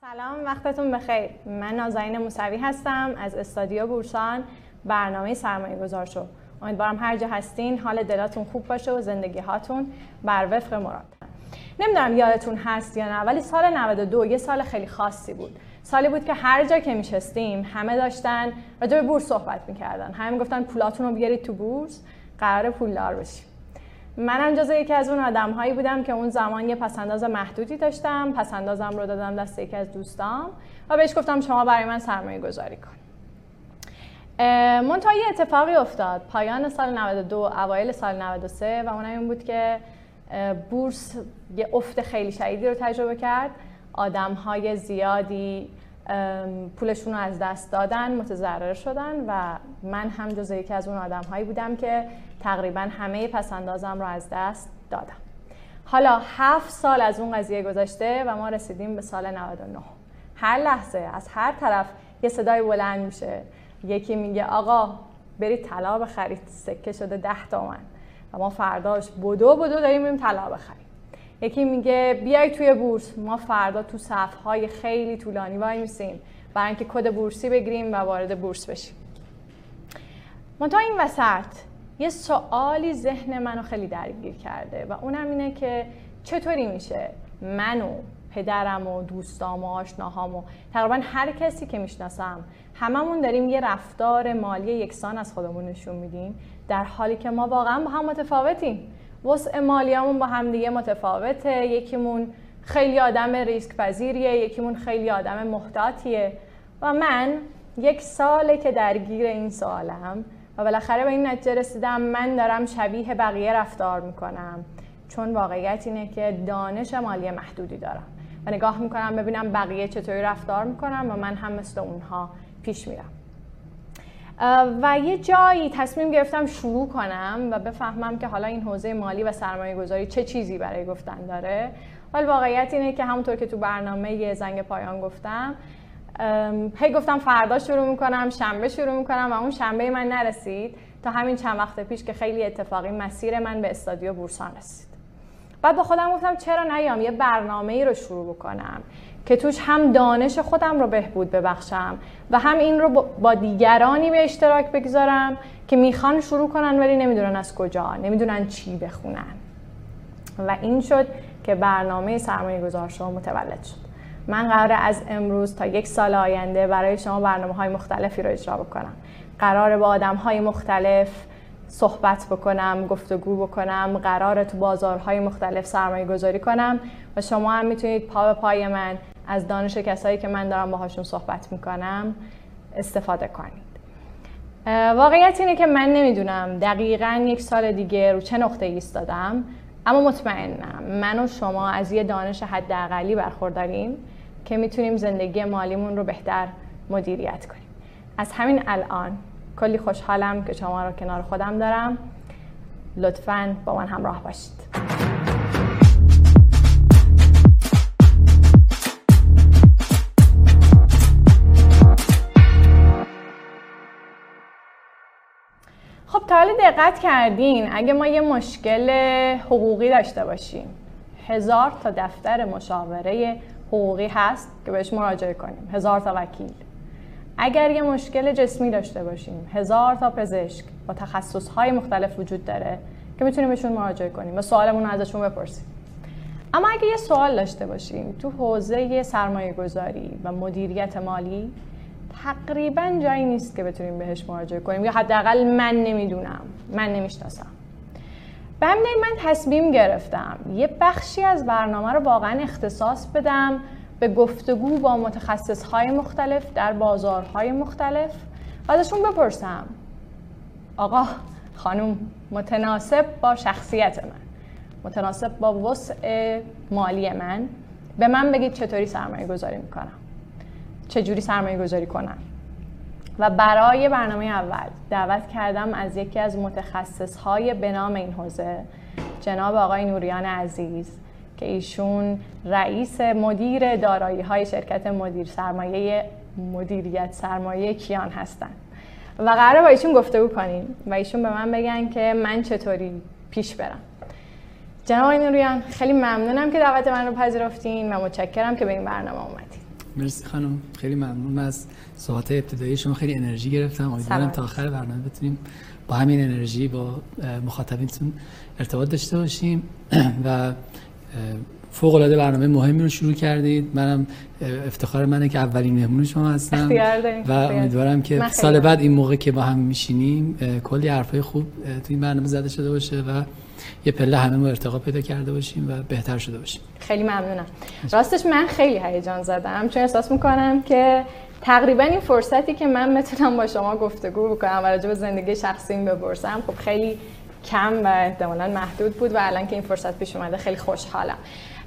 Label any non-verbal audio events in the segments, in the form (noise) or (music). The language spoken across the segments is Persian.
سلام وقتتون بخیر. من نازنین موسوی هستم از استادیو بورسان برنامه سرمایه گذار شو. امیدوارم هر جا هستین حال دلاتون خوب باشه و زندگی هاتون بر وفق مراد. نمی‌دونم یادتون هست یا نه ولی سال 92 یه سال خیلی خاصی بود. سالی بود که هر جا که میشستیم همه داشتن راجع به بورس صحبت می‌کردن. همه می‌گفتن پولاتون رو بیارید تو بورس قرار پولدار بشیم منم جز یکی از اون آدم هایی بودم که اون زمان یه پسنداز محدودی داشتم. پسندازم رو دادم دست یکی از دوستام و بهش گفتم شما برای من سرمایه گذاری کن منتها یه اتفاقی افتاد. پایان سال 92 اوایل سال 93 و اون این بود که بورس یه افت خیلی شدیدی رو تجربه کرد. آدم های زیادی پولشون رو از دست دادن متضرر شدن و من هم جز یکی از اون آدم هایی بودم که تقریبا همه پسندازم رو از دست دادم. حالا هفت سال از اون قضیه گذشته و ما رسیدیم به سال 99 هر لحظه از هر طرف یه صدای بلند میشه. یکی میگه آقا برید طلا بخرید. سکه شده ده تومن. و ما فرداش بدو بدو داریم بریم طلا بخریم. یکی میگه بیای توی بورس ما فردا تو صفهای خیلی طولانی وای میسیم. برای اینکه کد بورسی بگیریم و وارد بورس بشیم. منتها این وسط یه سوالی ذهن منو خیلی درگیر کرده و اونم اینه که چطوری میشه منو پدرم و دوستام و آشناهام و تقریبا هر کسی که می‌شناسم هممون داریم یه رفتار مالی یکسان از خودمون نشون میدیم در حالی که ما واقعا با هم متفاوتیم. وسع مالیامون با هم دیگه متفاوته. یکیمون خیلی آدم ریسک پذیریه یکیمون خیلی آدم محتاطیه. و من یک ساله که درگیر این سوالم و بالاخره به این نتیجه رسیدم من دارم شبیه بقیه رفتار می‌کنم. چون واقعیت اینه که دانش مالی محدودی دارم. و نگاه می‌کنم ببینم بقیه چطوری رفتار می‌کنم و من هم مثل اونها پیش میرم. و یه جایی تصمیم گرفتم شروع کنم و بفهمم که حالا این حوزه مالی و سرمایه گذاری چه چیزی برای گفتن داره. ولی واقعیت اینه که همونطور که تو برنامه زنگ پایان گفتم هی گفتم فردا شروع می‌کنم شنبه شروع می‌کنم و اون شنبه من نرسید تا همین چند وقت پیش که خیلی اتفاقی مسیر من به استادیو بورسان رسید. بعد با خودم گفتم چرا نیام؟ یه برنامه ای رو شروع بکنم. که توش هم دانش خودم رو بهبود ببخشم و هم این رو با دیگرانی به اشتراک بگذارم که می‌خوان شروع کنن ولی نمی‌دونن از کجا نمی‌دونن چی بخونن. و این شد که برنامه سرمایه گذار شما متولد شد. من قرار از امروز تا یک سال آینده برای شما برنامه های مختلفی رو اجرا بکنم. قرار با آدم های مختلف صحبت بکنم گفتگو بکنم قرار تو بازارهای مختلف سرمایه گذاری کنم و شما هم می‌تونید پا به پای من از دانش کسایی که من دارم باهاشون صحبت می‌کنم استفاده کنید. واقعیت اینه که من نمی‌دونم. دقیقا یک سال دیگه رو چه نقطه ایستادم. اما مطمئنم من و شما از یه دانش حداقلی برخورداریم که می‌تونیم زندگی مالیمون رو بهتر مدیریت کنیم. از همین الان کلی خوشحالم که شما رو کنار خودم دارم. لطفا با من همراه باشید. خب تا حالا دقت کردین اگه ما یه مشکل حقوقی داشته باشیم هزار تا دفتر مشاوره حقوقی هست که بهش مراجعه کنیم. هزار تا وکیل. اگر یه مشکل جسمی داشته باشیم هزار تا پزشک با تخصصهای مختلف وجود داره که می‌تونیم بهشون مراجعه کنیم و سوالمون رو ازشون بپرسیم. اما اگه یه سوال داشته باشیم تو حوزه سرمایه گذاری و مدیریت مالی تقریبا جایی نیست که بتونیم بهش مراجعه کنیم یا حداقل من نمی‌دونم. من نمی‌شناسم. به همین من تصمیم گرفتم یه بخشی از برنامه رو واقعا اختصاص بدم به گفتگو با متخصص های مختلف در بازارهای مختلف. و ازشون بپرسم. آقا خانم متناسب با شخصیت من. متناسب با وسع مالی من. به من بگید چطوری سرمایه گذاری می‌کنم. چجوری سرمایه گذاری کنم. و برای برنامه اول دعوت کردم از یکی از متخصص های به نام این حوزه جناب آقای نوریان عزیز. که ایشون رئیس مدیر دارایی های شرکت مدیر سرمایه مدیریت سرمایه کیان هستن. و قراره با ایشون گفتگو کنیم و ایشون به من بگن که من چطوری پیش برم. جناب آقای نوریان خیلی ممنونم که دعوت من رو پذیرفتین و متشکرم که به این برنامه اومدین. مرسی خانم خیلی ممنون از صحبت ابتدایی شما خیلی انرژی گرفتم. امیدوارم تا آخر برنامه بتونیم با همین انرژی با مخاطبینتون ارتباط داشته باشیم. (clears throat) و فوق العاده برنامه مهمی رو شروع کردید. منم افتخار منه که اولین مهمون شما هستم. و امیدوارم که سال بعد این موقع که با هم میشینیم کلی حرفای خوب تو این برنامه زده شده باشه و یه پله همه ما ارتقا پیدا کرده باشیم و بهتر شده باشیم. خیلی ممنونم. راستش من خیلی هیجان زدم چون احساس می‌کنم که تقریبا این فرصتی که من می‌تونم با شما گفتگو بکنم و راجع به زندگی شخصیم بپرسم خب خیلی کم و احتمالا محدود بود و الان که این فرصت پیش اومده خیلی خوشحالم.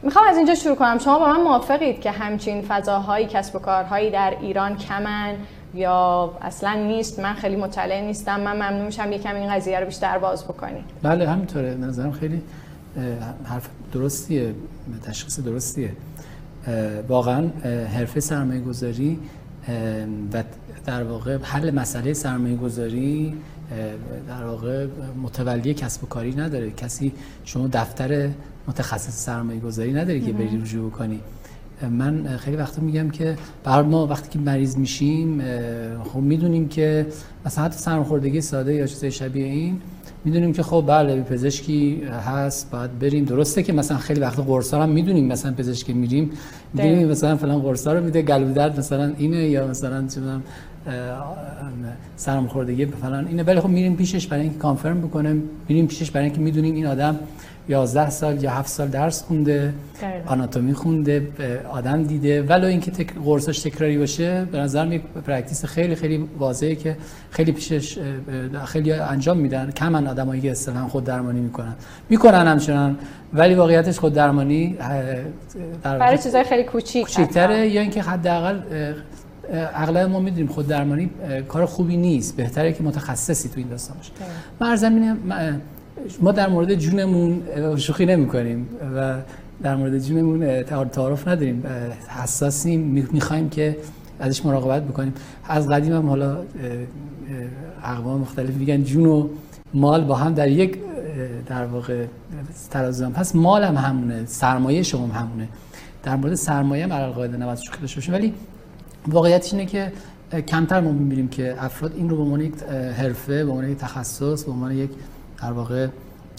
می‌خوام از اینجا شروع کنم. شما با من موافقید که همچین فضاهایی کسب و کارهایی در ایران کمن یا اصلا نیست؟ من خیلی مطلع نیستم. من ممنون میشم یکم این قضیه رو بیشتر باز بکنید. بله همینطوره. نظرم خیلی حرف درستیه تشخیص درستیه. واقعا حرفه سرمایه گذاری و در واقع حل مسئله سرمایه گذاری در واقع متولی کسب و کاری نداره. کسی شما دفتر متخصص سرمایه گذاری نداری که بری رجوع کنی. من خیلی وقتا میگم که بر ما وقتی که مریض میشیم خب می‌دونیم که مثلا حتی سرماخوردگی ساده یا چیزای شبیه این می‌دونیم که خب بله پزشکی هست باید بریم. درسته که مثلا خیلی وقت قرصا هم می‌دونیم مثلا پزشکی میریم می‌دونیم مثلا فلان قرصا رو میده گلو درد مثلا اینه یا مثلا چه سرماخوردگی فلان اینه ولی خب میریم پیشش برای اینکه confirm بکنه میریم پیشش برای اینکه می‌دونیم این آدم 11 سال یا 7 سال درس خونده آناتومی خونده آدم دیده. ولو اینکه تک... قرصش تکراری باشه به نظر یک practice خیلی خیلی واضحه که خیلی پیشش خیلی انجام میدن. کمن آدمایی که اصلا خود درمانی می‌کنن. می‌کنن همچنان ولی واقعیتش خود درمانی در برای چیزای خیلی کوچیک کوچیک‌تره یا اینکه حداقل اغلب ما می‌دونیم خود درمانی کار خوبی نیست. بهتره که متخصصی تو این داستان باشه. من ما در مورد جونمون شوخی نمی کنیم و در مورد جونمون تعارف نداریم. حساسیم. می‌خوایم که ازش مراقبت بکنیم. از قدیم هم حالا اقوام مختلف میگن جون و مال با هم در یک در واقع ترازو هم پس مال هم همونه. سرمایه شما هم همونه. در مورد سرمایه هم قاعده نباید شوخی داشته ولی واقعیت اینه که کمتر ما می‌بینیم که افراد این رو به عنوان یک حرفه به عنوان یک تخصص به عنوان یک در واقع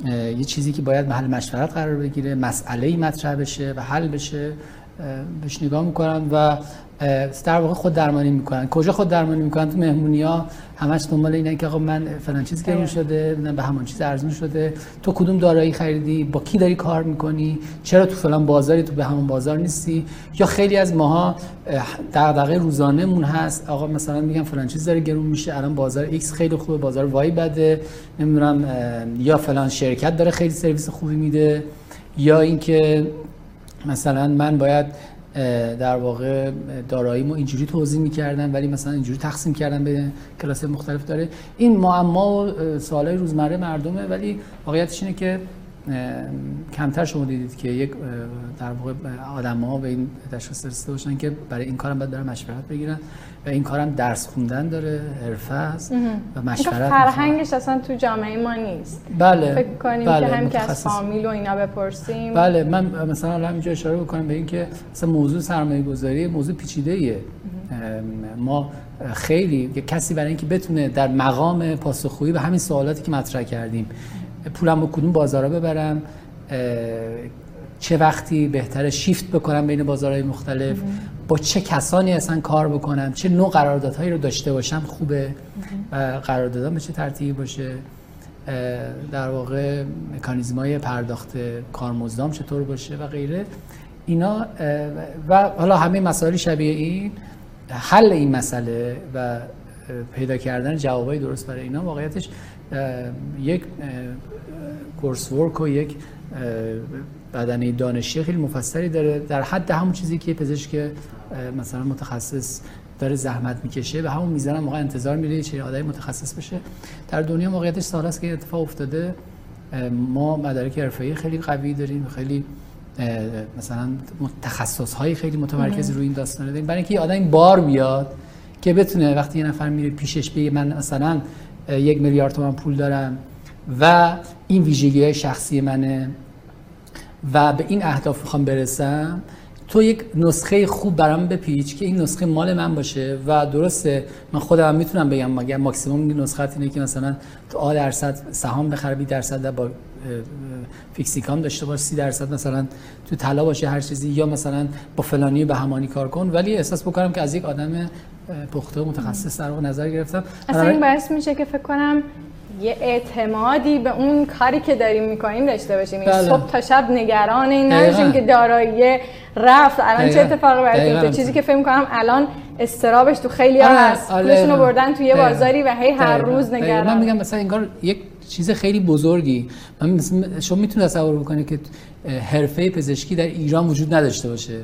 یه چیزی که باید محل مشورت قرار بگیره مسئله ای مطرح بشه و حل بشه بهش نگاه می‌کنن و در واقع خود درمانی می‌کنن. کجا خود درمانی می‌کنن؟ تو مهمونی ها همش دنبال اینه که آقا من فلان چیز گرون شده بهمان چیز ارزون شده. تو کدوم دارایی خریدی؟ با کی داری کار می‌کنی؟ چرا تو فلان بازاری؟ تو بهمون بازار نیستی؟ یا خیلی از ماها دغدغه روزانهمون هست. آقا مثلا میگم فلان چیز داره گرون میشه الان بازار X خیلی خوبه بازار Y بده. نمی‌دونم یا فلان شرکت داره خیلی سرویس خوبی میده. یا اینکه مثلا من باید در واقع داراییمو اینجوری توضیح می‌کردن ولی مثلا اینجوری تقسیم کردن به کلاس مختلف داره. این معما و سوالای روزمره مردمه ولی واقعیتش اینه که کمتر شما دیدید که یک در واقع آدم ها به این تشخیص رسیده باشن که برای این کارم باید برای مشورت بگیرن و این کارم درس خوندن داره حرفه است و مشورت فرهنگش اصلا تو جامعه ما نیست. بله. فکر کنیم بله. که هم که از فامیل و اینا بپرسیم. بله من مثلا الان اینجا اشاره بکنم به اینکه مثلا موضوع سرمایه گذاری موضوع پیچیده ایه ما خیلی کسی برای اینکه بتونه در مقام پاسخگویی به همین سوالاتی که مطرح کردیم پولم با کدوم بازارا ببرم چه وقتی بهتره شیفت بکنم بین بازارهای مختلف با چه کسانی اصلا کار بکنم چه نوع قراردادهایی رو داشته باشم خوبه و قراردادها به چه ترتیبی باشه در واقع مکانیزم های پرداخت کارمزدام چطور باشه و غیره. اینا و حالا همه مسائل شبیه این حل این مسئله و پیدا کردن جوابای درست برای اینا واقعیتش یک کورس ورک و یک بدنه دانشی خیلی مفصلی داره. در حد همون چیزی که پزشک مثلا متخصص داره زحمت می‌کشه به همون میزان موقع انتظار میره چه آدمی متخصص بشه. در دنیا موقعیتش سال است که اتفاق افتاده. ما مدارک حرفه‌ای خیلی قوی داریم خیلی مثلا تخصص های خیلی متمرکز روی این داستان داریم. برای اینکه آدم بار بیاد که بتونه وقتی یه نفر میره پیشش بگه من مثلا یک میلیارد تومان پول دارم و این ویژگی های شخصی منه. و به این اهداف می‌خوام برسم. تو یک نسخه خوب برام بپیچ که این نسخه مال من باشه و درسته من خودم می‌تونم بگم مگر ماکسیموم نسخه اینه که مثلا تو آ درصد سهام بخره 20 درصد با fixed income داشته باش 30 درصد مثلا تو طلا باشه هر چیزی یا مثلا با فلانی بهمانی کار کن. ولی احساس بکنم که از یک آدم پخته و متخصص در نظر گرفتم. اصلا این باعث میشه که فکر کنم یه اعتمادی به اون کاری که داریم می‌کنیم داشته باشیم. بله. صبح تا شب نگران این نباشیم که دارایی رفت. الان چه اتفاقی برای چیزی که فکر می‌کنم الان استرابش تو خیلی ها آره، هست. آره. پولشون رو بردن تو یه بازاری و هی هر روز نگران من میگم مثلا انگار یک چیز خیلی بزرگی. من شما می‌تونید تصور بکنید که حرفه پزشکی در ایران وجود نداشته باشه.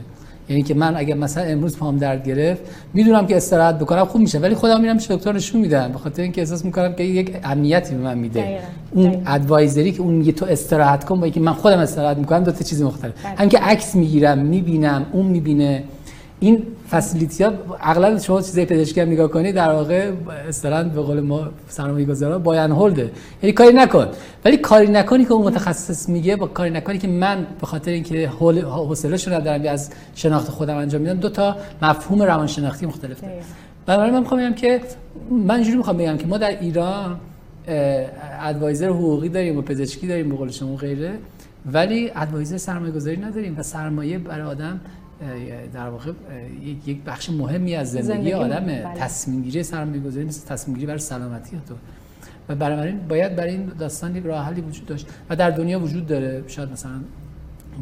یعنی که من اگر مثلا امروز پام درد گرفت می‌دونم که استراحت بکنم خوب میشه. ولی خودم میرم دکتر نشون میدم؟ به خاطر اینکه احساس می‌کنم که یک امنیتی به من میده. اون ادوایزری که اون میگه تو استراحت کن با اینکه من خودم استراحت می‌کنم دو تا چیز مختلف. بله. هم که عکس می‌گیرم می‌بینم اون می‌بینه. این فسیلیتی ها اغلب شما چیزای پزشکی هم نگاه کنید در واقع اصطلاحاً به قول ما سرمایه‌گذارا باین هولده یعنی کاری نکن. ولی کاری نکنی که اون متخصص میگه با کاری نکنی که من به خاطر اینکه حوصله‌شو ندارم از شناخت خودم انجام میدم دو تا مفهوم روانشناختی مختلف داره بنابراین من می‌خوام بگم که من اینجوری می‌خوام بگم که ما در ایران advisor حقوقی داریم و پزشکی داریم به قول شما غیره ولی advisor سرمایه گذاری نداریم و سرمایه برای آدم در واقع یک بخش مهمی از زندگی, زندگی آدم بله. تصمیم گیری سرمایه گذاری مثل تصمیم گیری برای سلامتی تو. و برای باید برای این داستانی راه حلی وجود داشت و در دنیا وجود داره. شاید مثلا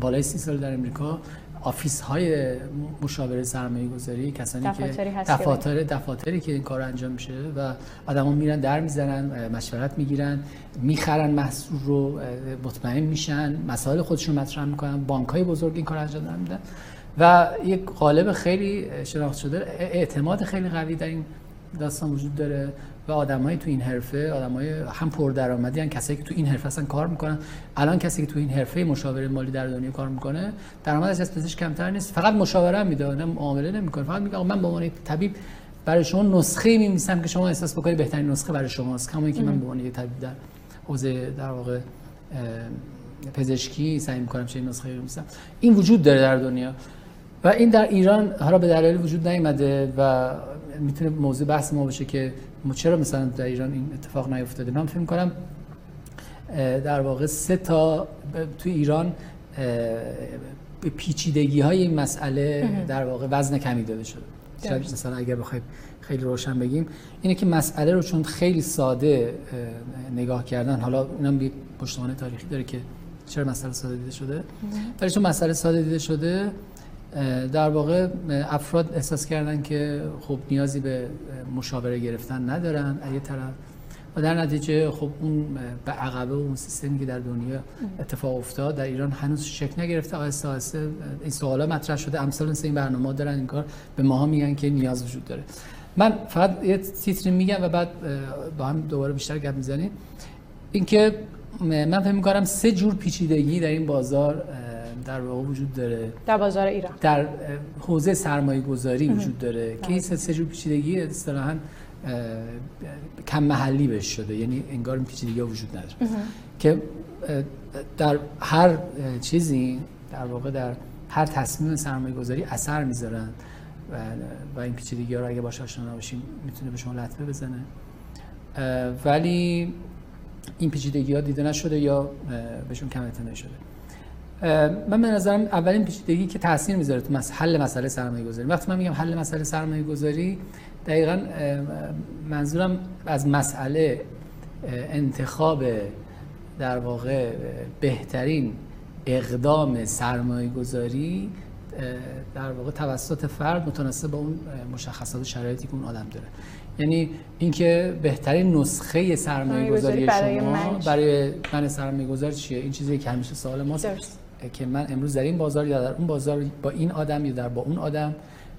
بالای سی سال در امریکا office های مشاوره سرمایه گذاری کسانی که دفاتر دفاتری که این کار انجام میشه و آدما میرن در می‌زنن مشورت می‌گیرن می‌خرن محصول رو مطمئن میشن مسائل خودشون مطرح می‌کنن بانک های بزرگ این کار انجام میدن. و یک قالب خیلی شناخته شده. اعتماد خیلی قوی در این داستان وجود داره و آدمایی تو این حرفه آدمای هم پردرآمدی ان کسایی که تو این حرفه اصلا کار می‌کنن. الان کسی که تو این حرفه مشاوره مالی در دنیا کار می‌کنه درآمدش از پزشک کمتر نیست. فقط مشاوره میده نه معامله نمی‌کنه. فقط میگه من به عنوان طبیب برای شما نسخه میمیسم که شما احساس بکنید بهترین نسخه برای شماست. کما اینکه من به عنوان طبیب در حوزه در واقع پزشکی سعی می‌کنم چه نسخه میمیسم این وجود داره در دنیا. و این در ایران حالا به دلایل وجود نیامده و می‌تونه موضوع بحث ما باشه که چرا مثلا در ایران این اتفاق نیفتاده. من فکر کنم در واقع سه تا تو ایران به پیچیدگی های این مسئله در واقع وزن کمی داده شده. مثلا اگر بخوایم خیلی روشن بگیم اینه که مسئله رو چون خیلی ساده نگاه کردن حالا اونم یک پشتوانه تاریخی داره که چرا مسئله ساده دیده شده. ولی چون مسئله ساده دیده شده در واقع افراد احساس کردن که خب نیازی به مشاوره گرفتن ندارن از یه طرف و در نتیجه خب اون به عقبه اون سیستمی که در دنیا اتفاق افتاد در ایران هنوز شکل نگرفته. آهسته آهسته این سوالا مطرح شده. امثال این برنامه دارن این کار. به ماها میگن که نیاز وجود داره. من فقط یه تیتری میگم و بعد با هم دوباره بیشتر گپ می‌زنیم. اینکه من فکر می‌کنم سه جور پیچیدگی در این بازار در واقع وجود داره. در بازار ایران. در حوزه سرمایه گذاری وجود داره. که این سه جور پیچیدگی اصطلاحا کم محلی بهش شده. یعنی انگار این پیچیدگی وجود نداره. که در هر چیزی در واقع در هر تصمیم سرمایه گذاری اثر می‌ذارن. و, و این پیچیدگی ها رو اگه باشه آشنا نباشیم می‌تونه به شما لطمه بزنه. ولی این پیچیدگی ها دیده نشده یا بهشون کم اعتنا شده؟ من به نظرم اولین پیچیدگی که تاثیر می‌ذاره تو حل مسئله سرمایه گذاری وقتی من میگم حل مسئله سرمایه گذاری دقیقا منظورم از مسئله انتخاب در واقع بهترین اقدام سرمایه گذاری در واقع توسط فرد متناسب با اون مشخصات و شرایطی که اون آدم داره. یعنی اینکه بهترین نسخه سرمایه گذاری شما برای من سرمایه گذار چیه؟ این چیزی که همیشه سوال ماست. که من امروز در این بازار یا در اون بازار با این آدم یا در با اون آدم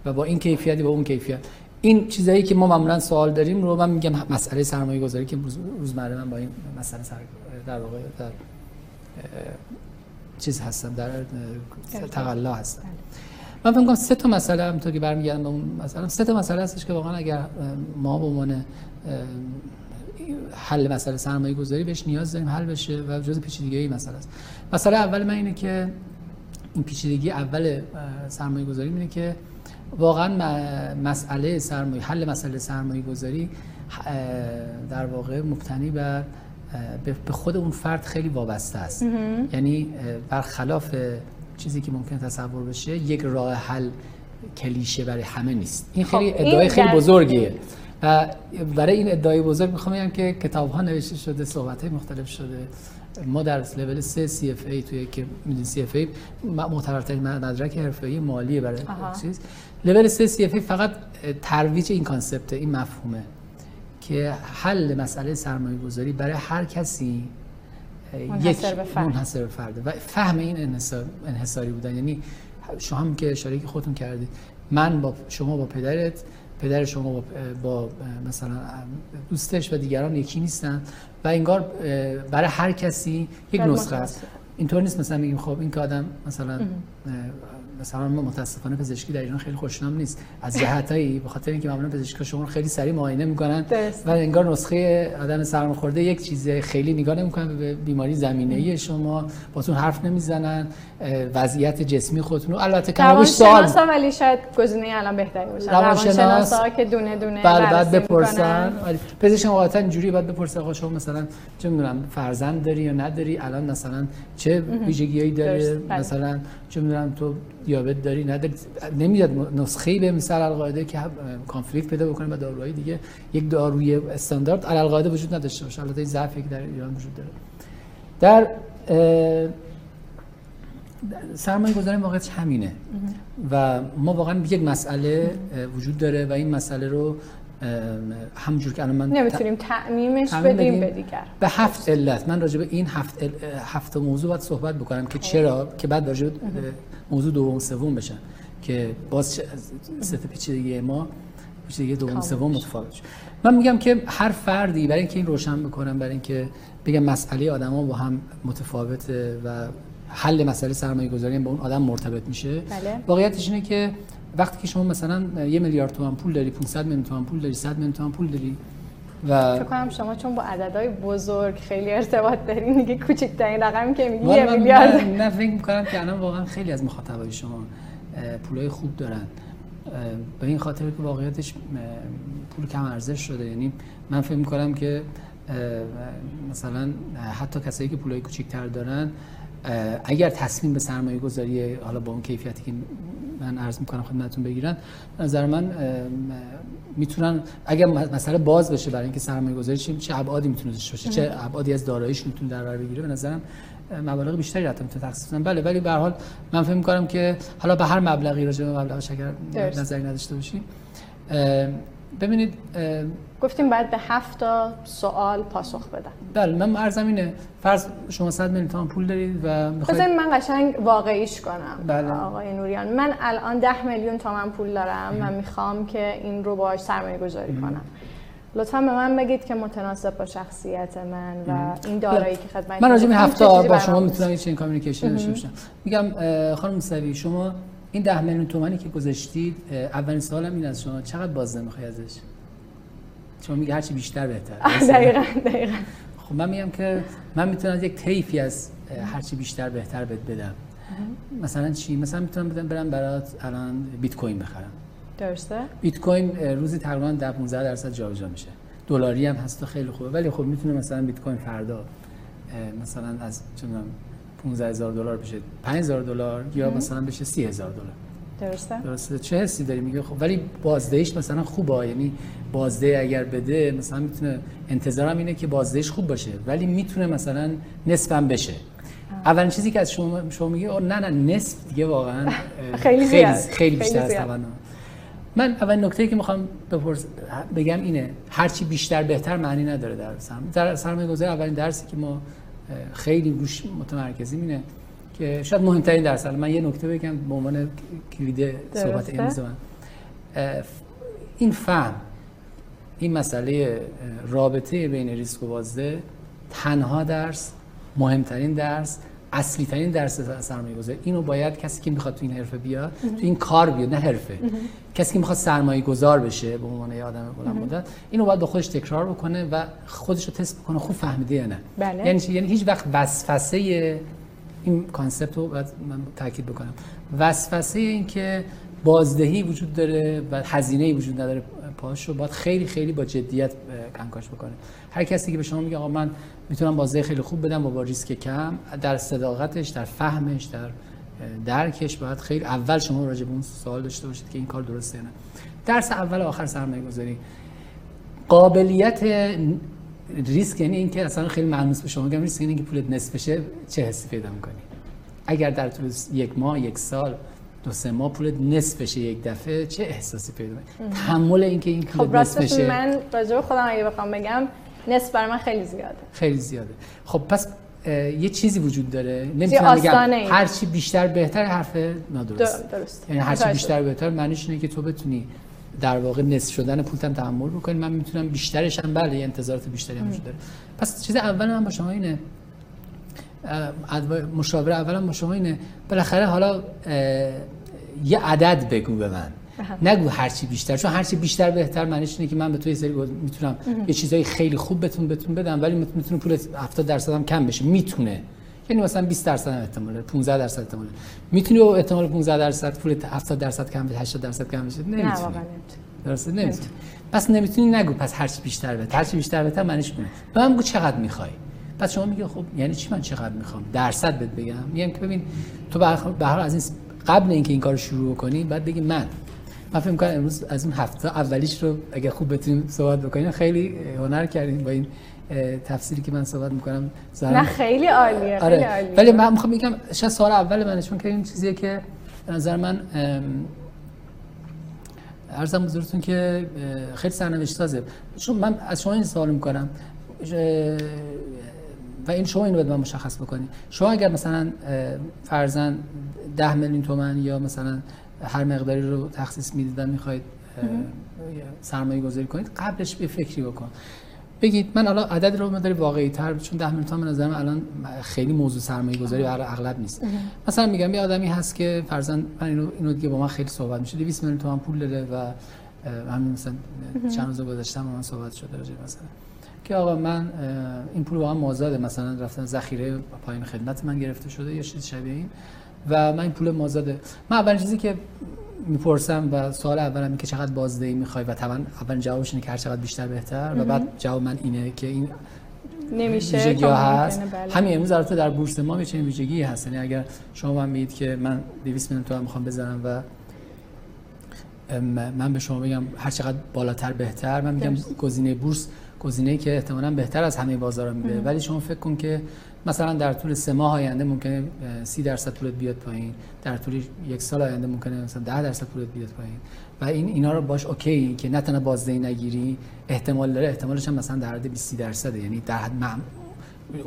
و با این کیفیتی با اون کیفیت. این چیزایی که ما معمولا سوال داریم رو من میگم مسئله سرمایه گذاری که روزمره من با این مسئله سر در واقع در چیز هستم در تقلا هستم. من فکر سه تا مسئله هم تو که برمیگردم به اون مثلا سه تا مسئله هستش که واقعا اگر ما به عنوان حل مسئله سرمایه گذاری بهش نیاز داریم حل بشه و جز پیچیدگی مسئله است. مسئله اول من اینه که این پیچیدگی اول سرمایه گذاری اینه که واقعا مسئله سرمایه حل مسئله سرمایه گذاری در واقع مبتنی بر به خود اون فرد خیلی وابسته است. یعنی برخلاف چیزی که ممکن تصور بشه یک راه حل کلیشه برای همه نیست. این خیلی خب ادعای خیلی بزرگیه. و برای این ادعای بزرگ می‌خوام بگم که کتاب ها نوشته شده صحبت های مختلف شده. ما در لول 3 CFA توی که می‌دونی CFA معتبرترین مدرک حرفه‌ای مالی برای چیز. لول 3 CFA فقط ترویج این concept این مفهومه که حل مسئله سرمایه گذاری برای هر کسی یک منحصر به فرده و فهم این انحصار انحصاری بودن. یعنی شما هم که اشاره که خودتون کردید من با شما با پدرت پدر شما با, با مثلا دوستش و دیگران یکی نیستن و انگار برای هر کسی یک نسخه است. اینطور نیست مثلا میگیم خب این که آدم مثلا مثلا ما متاسفانه پزشکی در ایران خیلی خوشنام نیست. از جهتایی به خاطر اینکه معمولا پزشکا شما خیلی سریع معاینه می‌کنن و انگار نسخه آدم سرماخورده یک چیز خیلی نگاه نمی‌کنن به بیماری زمینه ای شما. باتون حرف نمی‌زنن وضعیت جسمی خودتون رو. البته کمابش سوال. ولی شاید گزینه الان بهتری باشه. روانشناسا که دونه دونه بعد بعد بپرسن. پزشک واقعا اینجوری بعد بپرسه آقا شما مثلا چه می‌دونم فرزند داری یا نداری؟ الان مثلا چه ویژگیایی داره؟ بله. مثلا چه می‌دونم تو دیابت داری نداری نمیاد نسخه به مثال القاعده که کانفلیکت پیدا بکنه با داروهای دیگه یک داروی استاندارد القاعده وجود نداشته باشه. البته این ضعفی که در ایران وجود داره. در سرمایه گذاری واقعیت همینه. و ما واقعا یک مسئله وجود داره و این مسئله رو همونجور که الان من نمی‌تونیم تعمیمش بدیم به دیگر. به هفت علت. من راجع به این هفت هفت موضوع باید صحبت بکنم که چرا که بعد راجع به موضوع دوم سوم بشن که باز ست پیچیدگی ما پیچیدگی دوم سوم متفاوت من میگم که هر فردی برای اینکه این روشن بکنم برای اینکه بگم مسئله آدما با هم متفاوته و حل مسئله سرمایه گذاری با اون آدم مرتبط میشه. بله. واقعیتش اینه که وقتی که شما مثلا یه میلیارد تومان پول داری 500 میلیون تومان پول داری 100 میلیون تومان پول داری و فکر کنم شما چون با عددهای بزرگ خیلی ارتباط دارین دیگه کوچکترین رقمی که میگی یه میلیارد. نه فکر می‌کنم که الان واقعا خیلی از مخاطبای شما پولای خوب دارن. به این خاطر که واقعیتش پول کم ارزش شده. یعنی من فکر می‌کنم که مثلا حتی کسایی که پولای کوچیک‌تر دارن اگر تصمیم به سرمایه گذاری حالا با اون کیفیتی که من عرض می‌کنم خدمتتون بگیرن نظر من می‌تونن اگر مسئله باز بشه برای اینکه سرمایه گذاری چه چه ابعادی می‌تونه داشته باشه چه ابعادی از داراییش می‌تونه در بر بگیره به نظرم مبالغ بیشتری حتی می‌تونه تخصیص بله ولی به هر حال من فکر می‌کنم که حالا به هر مبلغی راجع به مبلغ شکر نظری نداشته باشیم ببینید گفتیم بعد به هفت تا سوال پاسخ بدم بله من ارزم اینه فرض شما 100 میلیون تومان پول دارید و می‌خواید من قشنگ واقعیش کنم. بله. آقای نوریان من الان 10 میلیون تومان پول دارم من می‌خوام که این رو باهاش سرمایه گذاری کنم. لطفا به من بگید که متناسب با شخصیت من و این دارایی که خدمت من راجع به هفته با شما می‌تونم این کامیکیشن داشته باشم. میگم خانم موسوی شما این 10 میلیون تومانی که گذاشتید اولین سوالم این از شما چقدر بازده می‌خوای ازش؟ شما میگه هرچی بیشتر بهتر. دقیقا دقیقا. خب من میگم که من می‌تونم یک طیفی از هرچی بیشتر بهتر بهت بدم. مثلا چی؟ مثلا می‌تونم بدم برم برات الان بیت کوین بخرم. درسته؟ بیت کوین روزی تقریبا 10 15 درصد جابجا میشه. دلاری هم هست خیلی خوبه. ولی خب می‌تونه مثلا بیت کوین فردا مثلا از چه 15000 دلار بشه. 5000 دلار یا مثلا بشه 30000 دلار. درسته؟ درسته. چه حسی داری؟ میگه خب ولی بازدهش مثلا خوبه. یعنی بازده اگر بده مثلا می‌تونه انتظارم اینه که بازدهش خوب باشه. ولی می‌تونه مثلا نصفم بشه. اولین چیزی که از شما شما میگه نه نه نصف دیگه واقعا (laughs) خیلی خیلی, خیلی بیشتر از توانم. من اول نکته که می‌خوام بپرس بگم اینه هرچی بیشتر بهتر معنی نداره در سرمایه در سرمایه گذاری اولین درسی که ما خیلی روش متمرکزیم اینه که شاید مهمترین درس من یه نکته بگم به عنوان کلید صحبت امروز من. این فهم این مسئله رابطه بین ریسک و بازده تنها درس مهمترین درس اصلی ترین درس سرمایه گذاری. اینو باید کسی که می‌خواد تو این حرفه بیاد تو این کار بیاد نه حرفه. کسی که می‌خواد سرمایه گذار بشه به عنوان یه آدم بلند مدت اینو باید با خودش تکرار بکنه و خودش رو تست بکنه خوب فهمیده یا نه. بله. یعنی یعنی هیچ وقت وسوسه این concept رو باید من تاکید بکنم. وسوسه این که بازدهی وجود داره و هزینه وجود نداره پاش رو باید خیلی خیلی با جدیت کنکاش بکنه. هر کسی که به شما میگه آقا من می‌تونم بازده خیلی خوب بدم با, با ریسک کم در صداقتش در فهمش در درکش باید خیلی اول شما راجع به اون سوال داشته باشید که این کار درسته نه. درس اول آخر سرمایه گذاری قابلیت ریسک یعنی اینکه اصلا خیلی معنوس به شما میگم ریسک یعنی اینکه پولت نصف بشه چه حسی پیدا می‌کنی؟ اگر در طول یک ماه یک سال دو سه ماه پولت نصف بشه یک دفعه چه احساسی پیدا می‌کنی؟ تحمل اینکه این پولت خب نصف بشه. من راجع خودم اگه بخوام بگم نصف برای من خیلی زیاده. خیلی زیاده. خب پس یه چیزی وجود داره. نمی‌تونم بگم هر چی بیشتر بهتر حرف نادرست. درست. یعنی هر چی بیشتر بهتر معنیش اینه که تو بتونی در واقع نصف شدن پولتم تحمل بکنی من می‌تونم بیشترش هم بله انتظارات بیشتری هم وجود داره. پس چیز اول من با شما اینه مشاوره اولم با شما اینه. بالاخره حالا یه عدد بگو به من. نگو هرچی بیشتر چون هرچی بیشتر بهتر معنیش اینه که من به تو یه سری می‌تونم یه چیزای خیلی خوب بتون بتون بدم ولی می‌تونه پول 70 درصد هم کم بشه. می‌تونه. یعنی مثلا 20 درصد هم احتمال 15 درصد احتمال می‌تونی احتمال 15 درصد پول 70 درصد کم بشه 80 درصد کم بشه نمی‌تونی. درسته؟ نمی‌تونی. پس نمی‌تونی نگو پس هرچی بیشتر بده هرچی بیشتر بده معنیش اینه به من بگو چقدر می‌خوای. پس شما میگه خب یعنی چی من چقدر می‌خوام؟ درصد بهت بگم. میگم که ببین تو به هر از این قبل اینکه این کارو شروع کنی بعد بگی من. من فکر می‌کنم امروز از اون هفته اولیش رو اگه خوب بتونیم صحبت بکنیم خیلی هنر کردیم با این تفسیری که من صحبت می‌کنم نه خیلی عالیه آره. خیلی عالیه. ولی من می‌خوام بگم شاید سوال اول من چون که این چیزیه که به نظر من ارزم بزرگتون که خیلی سرنوشت سازه چون من از شما این سوال می‌کنم و این شما اینو باید من مشخص بکنی. شما اگر مثلا فرزن ده میلیون تومن یا مثلا هر مقداری رو تخصیص می‌دیدن می‌خواید سرمایه گذاری کنید قبلش به فکری بکن. بگید من الان عدد رو مداری واقعی تر چون 10 میلیون تومان نظرم الان خیلی موضوع سرمایه گذاری برای اغلب نیست. مثلا میگم یه آدمی هست که فرزن من اینو اینو دیگه با من خیلی صحبت میشه 200 میلیون تومان پول داره و همین مثلا چند روز گذشته من صحبت شده راجع مثلا. که آقا من این پول واقعا مازاده مثلا رفتن ذخیره پایین خدمت من گرفته شده یا چیز شبیه این. و من این پول مازاده. من اولین چیزی که می‌پرسم و سوال اولم که چقدر بازدهی می‌خوای و طبعا اول جوابش اینه که هر چقدر بیشتر بهتر و بعد جواب من اینه که این نمیشه ویژگی ها هست. بله. همین امروز البته در بورس ما چنین ویژگی هست. یعنی اگر شما من میگید که من 200 میلیون تومان می‌خوام بذارم و من به شما بگم هر چقدر بالاتر بهتر من میگم گزینه بورس گزینه‌ای که احتمالاً بهتر از همه بازارا میده ولی شما فکر کن که مثلا در طول سه ماه آینده ممکنه 30 درصد پولت بیاد پایین. در طول یک سال آینده ممکنه مثلا 10 درصد پولت بیاد پایین. و این اینا رو باش اوکی که نه تنها بازدهی نگیری احتمال داره. احتمالش هم مثلا در حد 20 درصده. یعنی در حد مم...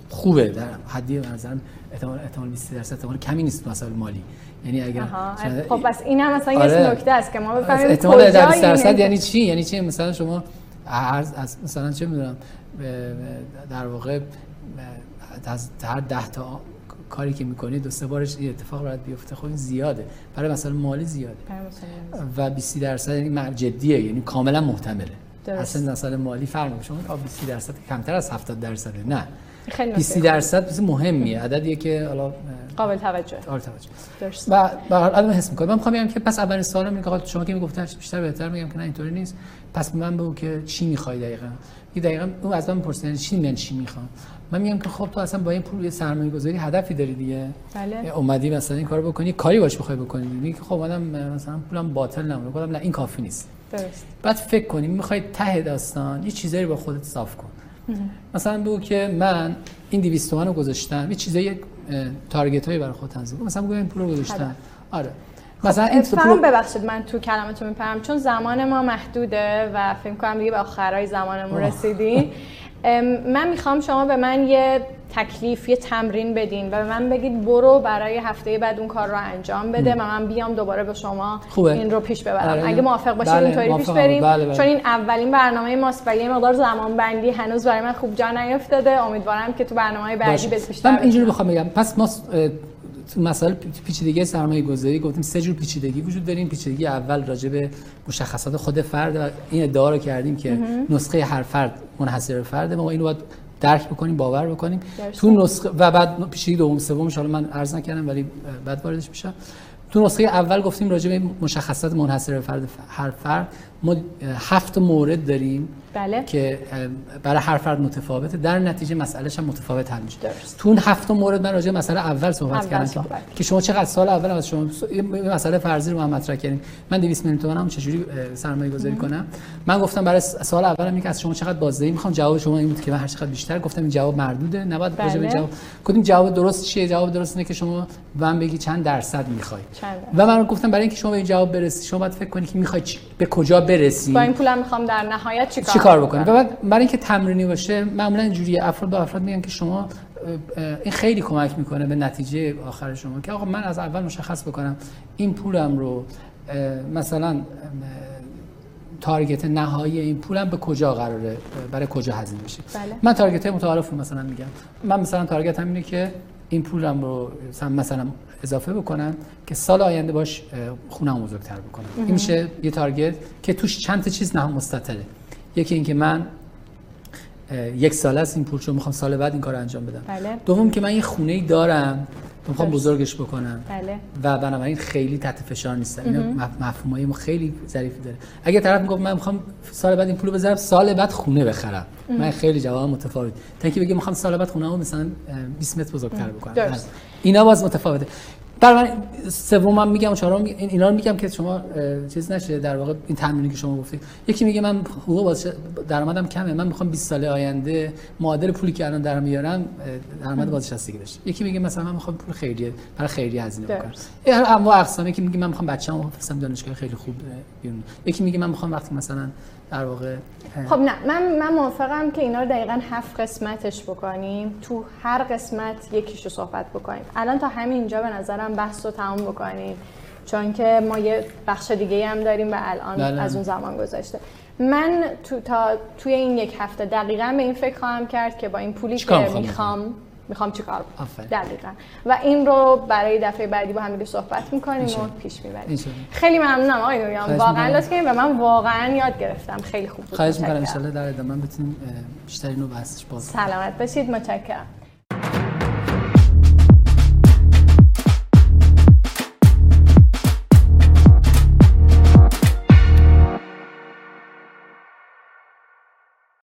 خوبه. در حدی به نظر احتمال احتمال 20 درصد احتمال کمی نیست مثلا مالی. یعنی اگر خب بس این هم مثلا آره. یه نکته است که ما بفهمیم احتمال در 20 درصد یعنی چی؟ یعنی چی؟ مثلا شما از مثلا چه می‌دونم در واقع از هر ده تا کاری که می‌کنید دو سه بارش این اتفاق باید بیفته. خب این زیاده. برای مثلا مالی زیاده. و 20 درصد یعنی جدیه. یعنی کاملا محتمله. درست. اصلا مثلا مالی فرق شما 20 درصد کمتر از 70 درصده نه. خیلی 20 درصد چیز مهمیه. عددیه که حالا قابل توجه. قابل توجه. درست. و به هر حال حس می‌کنم. من می‌خوام بگم که پس اولین سوالم اینه که شما که می‌گفتن بیشتر بهتر میگم که نه اینطوری نیست. پس من بگو که چی می‌خوای دقیقاً؟ یه دقیقاً اون از من می‌پرسن یعنی چی من چی می‌خوام؟ من میگم که خب تو اصلا با این پول یه سرمایه گذاری هدفی داری دیگه. بله. اومدی مثلا این کارو بکنی کاری باش بخوای بکنی. میگی که خب اومدم مثلا پولم باطل نمونه گفتم نه این کافی نیست. درست. بعد فکر کنی می‌خوای ته داستان یه چیزایی با خودت صاف کن. مثلا بگو که من این 200 تومن رو گذاشتم. یه چیزایی تارگت هایی برای خود تنظیم کن مثلا بگو این پول رو گذاشتم. آره. مثلا این پول ببخشید من تو کلمتون میپرم. چون زمان ما محدوده و فکر کنم دیگه به آخرای زمانمون رسیدیم. (laughs) من می‌خوام شما به من یه تکلیف یه تمرین بدین و به من بگید برو برای هفته بعد اون کار رو انجام بده و من بیام دوباره به شما خوبه. این رو پیش ببرم بله. اگه موافق باشید بله. اینطوری پیش بریم بله بله. چون این اولین برنامه ماست و یه مقدار زمان بندی هنوز برای من خوب جا نیفتاده امیدوارم که تو برنامه بعدی به بیشتر من اینجوری بخوام بگم پس ما تو مسائل پیچیدگی سرمایه گذاری گفتیم سه جور پیچیدگی وجود داریم. پیچیدگی اول راجع به مشخصات خود فرد و این ادعا رو کردیم که نسخه هر فرد منحصر فرد ما اینو باید درک بکنیم باور بکنیم. تو نسخه و بعد پیشی دوم سوم ان من عرض نکردم ولی بعد واردش میشم تو نسخه اول گفتیم راجع به مشخصات منحصر به فرد هر فرد. ما هفت مورد داریم بله. که برای هر فرد متفاوته. در نتیجه مسئلهش هم متفاوت حل میشه. درست. تو اون هفت مورد من راجع مسئله اول صحبت کردم که, که شما چقدر سال اول از شما مسئله فرضی رو ما مطرح کردیم. من 200 میلیون تومانم چجوری سرمایه گذاری کنم؟ من گفتم برای سال اولم که از شما چقدر بازدهی می‌خوام. جواب شما این بود که من هر چقدر بیشتر گفتم این جواب مردوده. نباید بله. به جواب کدوم جواب درست چیه؟ جواب درست اینه که شما من بگی چند درصد می‌خوای. و من گفتم برای اینکه شما به این جواب برسی شما باید فکر کنید که می‌خوای به کجا برسی با این پولم می‌خوام در نهایت چیکار چیکار بکنم؟ و بعد برای اینکه تمرینی باشه معمولا اینجوری افراد با افراد میگن که شما این خیلی کمک می‌کنه به نتیجه آخر شما که آقا من از اول مشخص بکنم این پولم رو مثلا تارگت نهایی این پولم به کجا قراره؟ برای کجا هزینه بشه؟ بله. من تارگت متعارف مثلا میگم. من مثلا تارگت هم اینه که این پولم رو مثلا اضافه بکنم که سال آینده باش خونم بزرگتر بکنم. این میشه یه تارگت که توش چند تا چیز نه مستطره یکی اینکه من یک سال است این پول رو می‌خوام سال بعد این کار انجام بدم. بله. دوم که من یه خونه ای دارم می‌خوام بزرگش بکنم. بله. و بنابراین خیلی تحت فشار نیستم. این مفهومای ما خیلی ظریفی داره. اگه طرف میگه من می‌خوام سال بعد این پول بذارم سال بعد خونه بخرم. من خیلی جواب متفاوت. تا اینکه بگه می‌خوام سال بعد خونه مثلا 20 متر بزرگتر بکنم. اینا باز متفاوته. در من سومم میگم چهارم اینا رو میگم که شما چیز نشه در واقع این تمرینی که شما گفتید یکی میگه من حقوق باز درآمدم کمه. من می‌خوام 20 سال آینده معادل پولی که الان در میارم درآمد بازنشستگی داشته یکی میگه مثلا من می‌خوام پول خیریه برای خیریه هزینه بکنم. این انواع اقسامی که میگه من می‌خوام بچه‌مو بفرستم دانشگاه خیلی خوب بیرون. یکی میگه من می‌خوام وقتی مثلا در واقع خب نه من من موافقم که اینا رو دقیقا هفت قسمتش بکنیم. تو هر قسمت یکیشو صحبت بکنیم. الان تا همین اینجا به نظرم بحث رو تمام بکنیم. چون که ما یه بخش دیگه هم داریم و الان بله. از اون زمان گذاشته من تو تا توی این یک هفته دقیقا به این فکر خواهم کرد که با این پولی که می‌خوام می‌خوام چیکار کنم؟ دقیقا. و این رو برای دفعه بعدی با هم صحبت می‌کنیم و پیش می‌بریم. خیلی ممنونم آقای نوریان. واقعا لطف و من واقعا یاد گرفتم. خیلی خوب بود. خواهش می‌کنم ان در ادامه بتونیم بیشتر اینو بحثش باز سلامت باشید. متشکرم.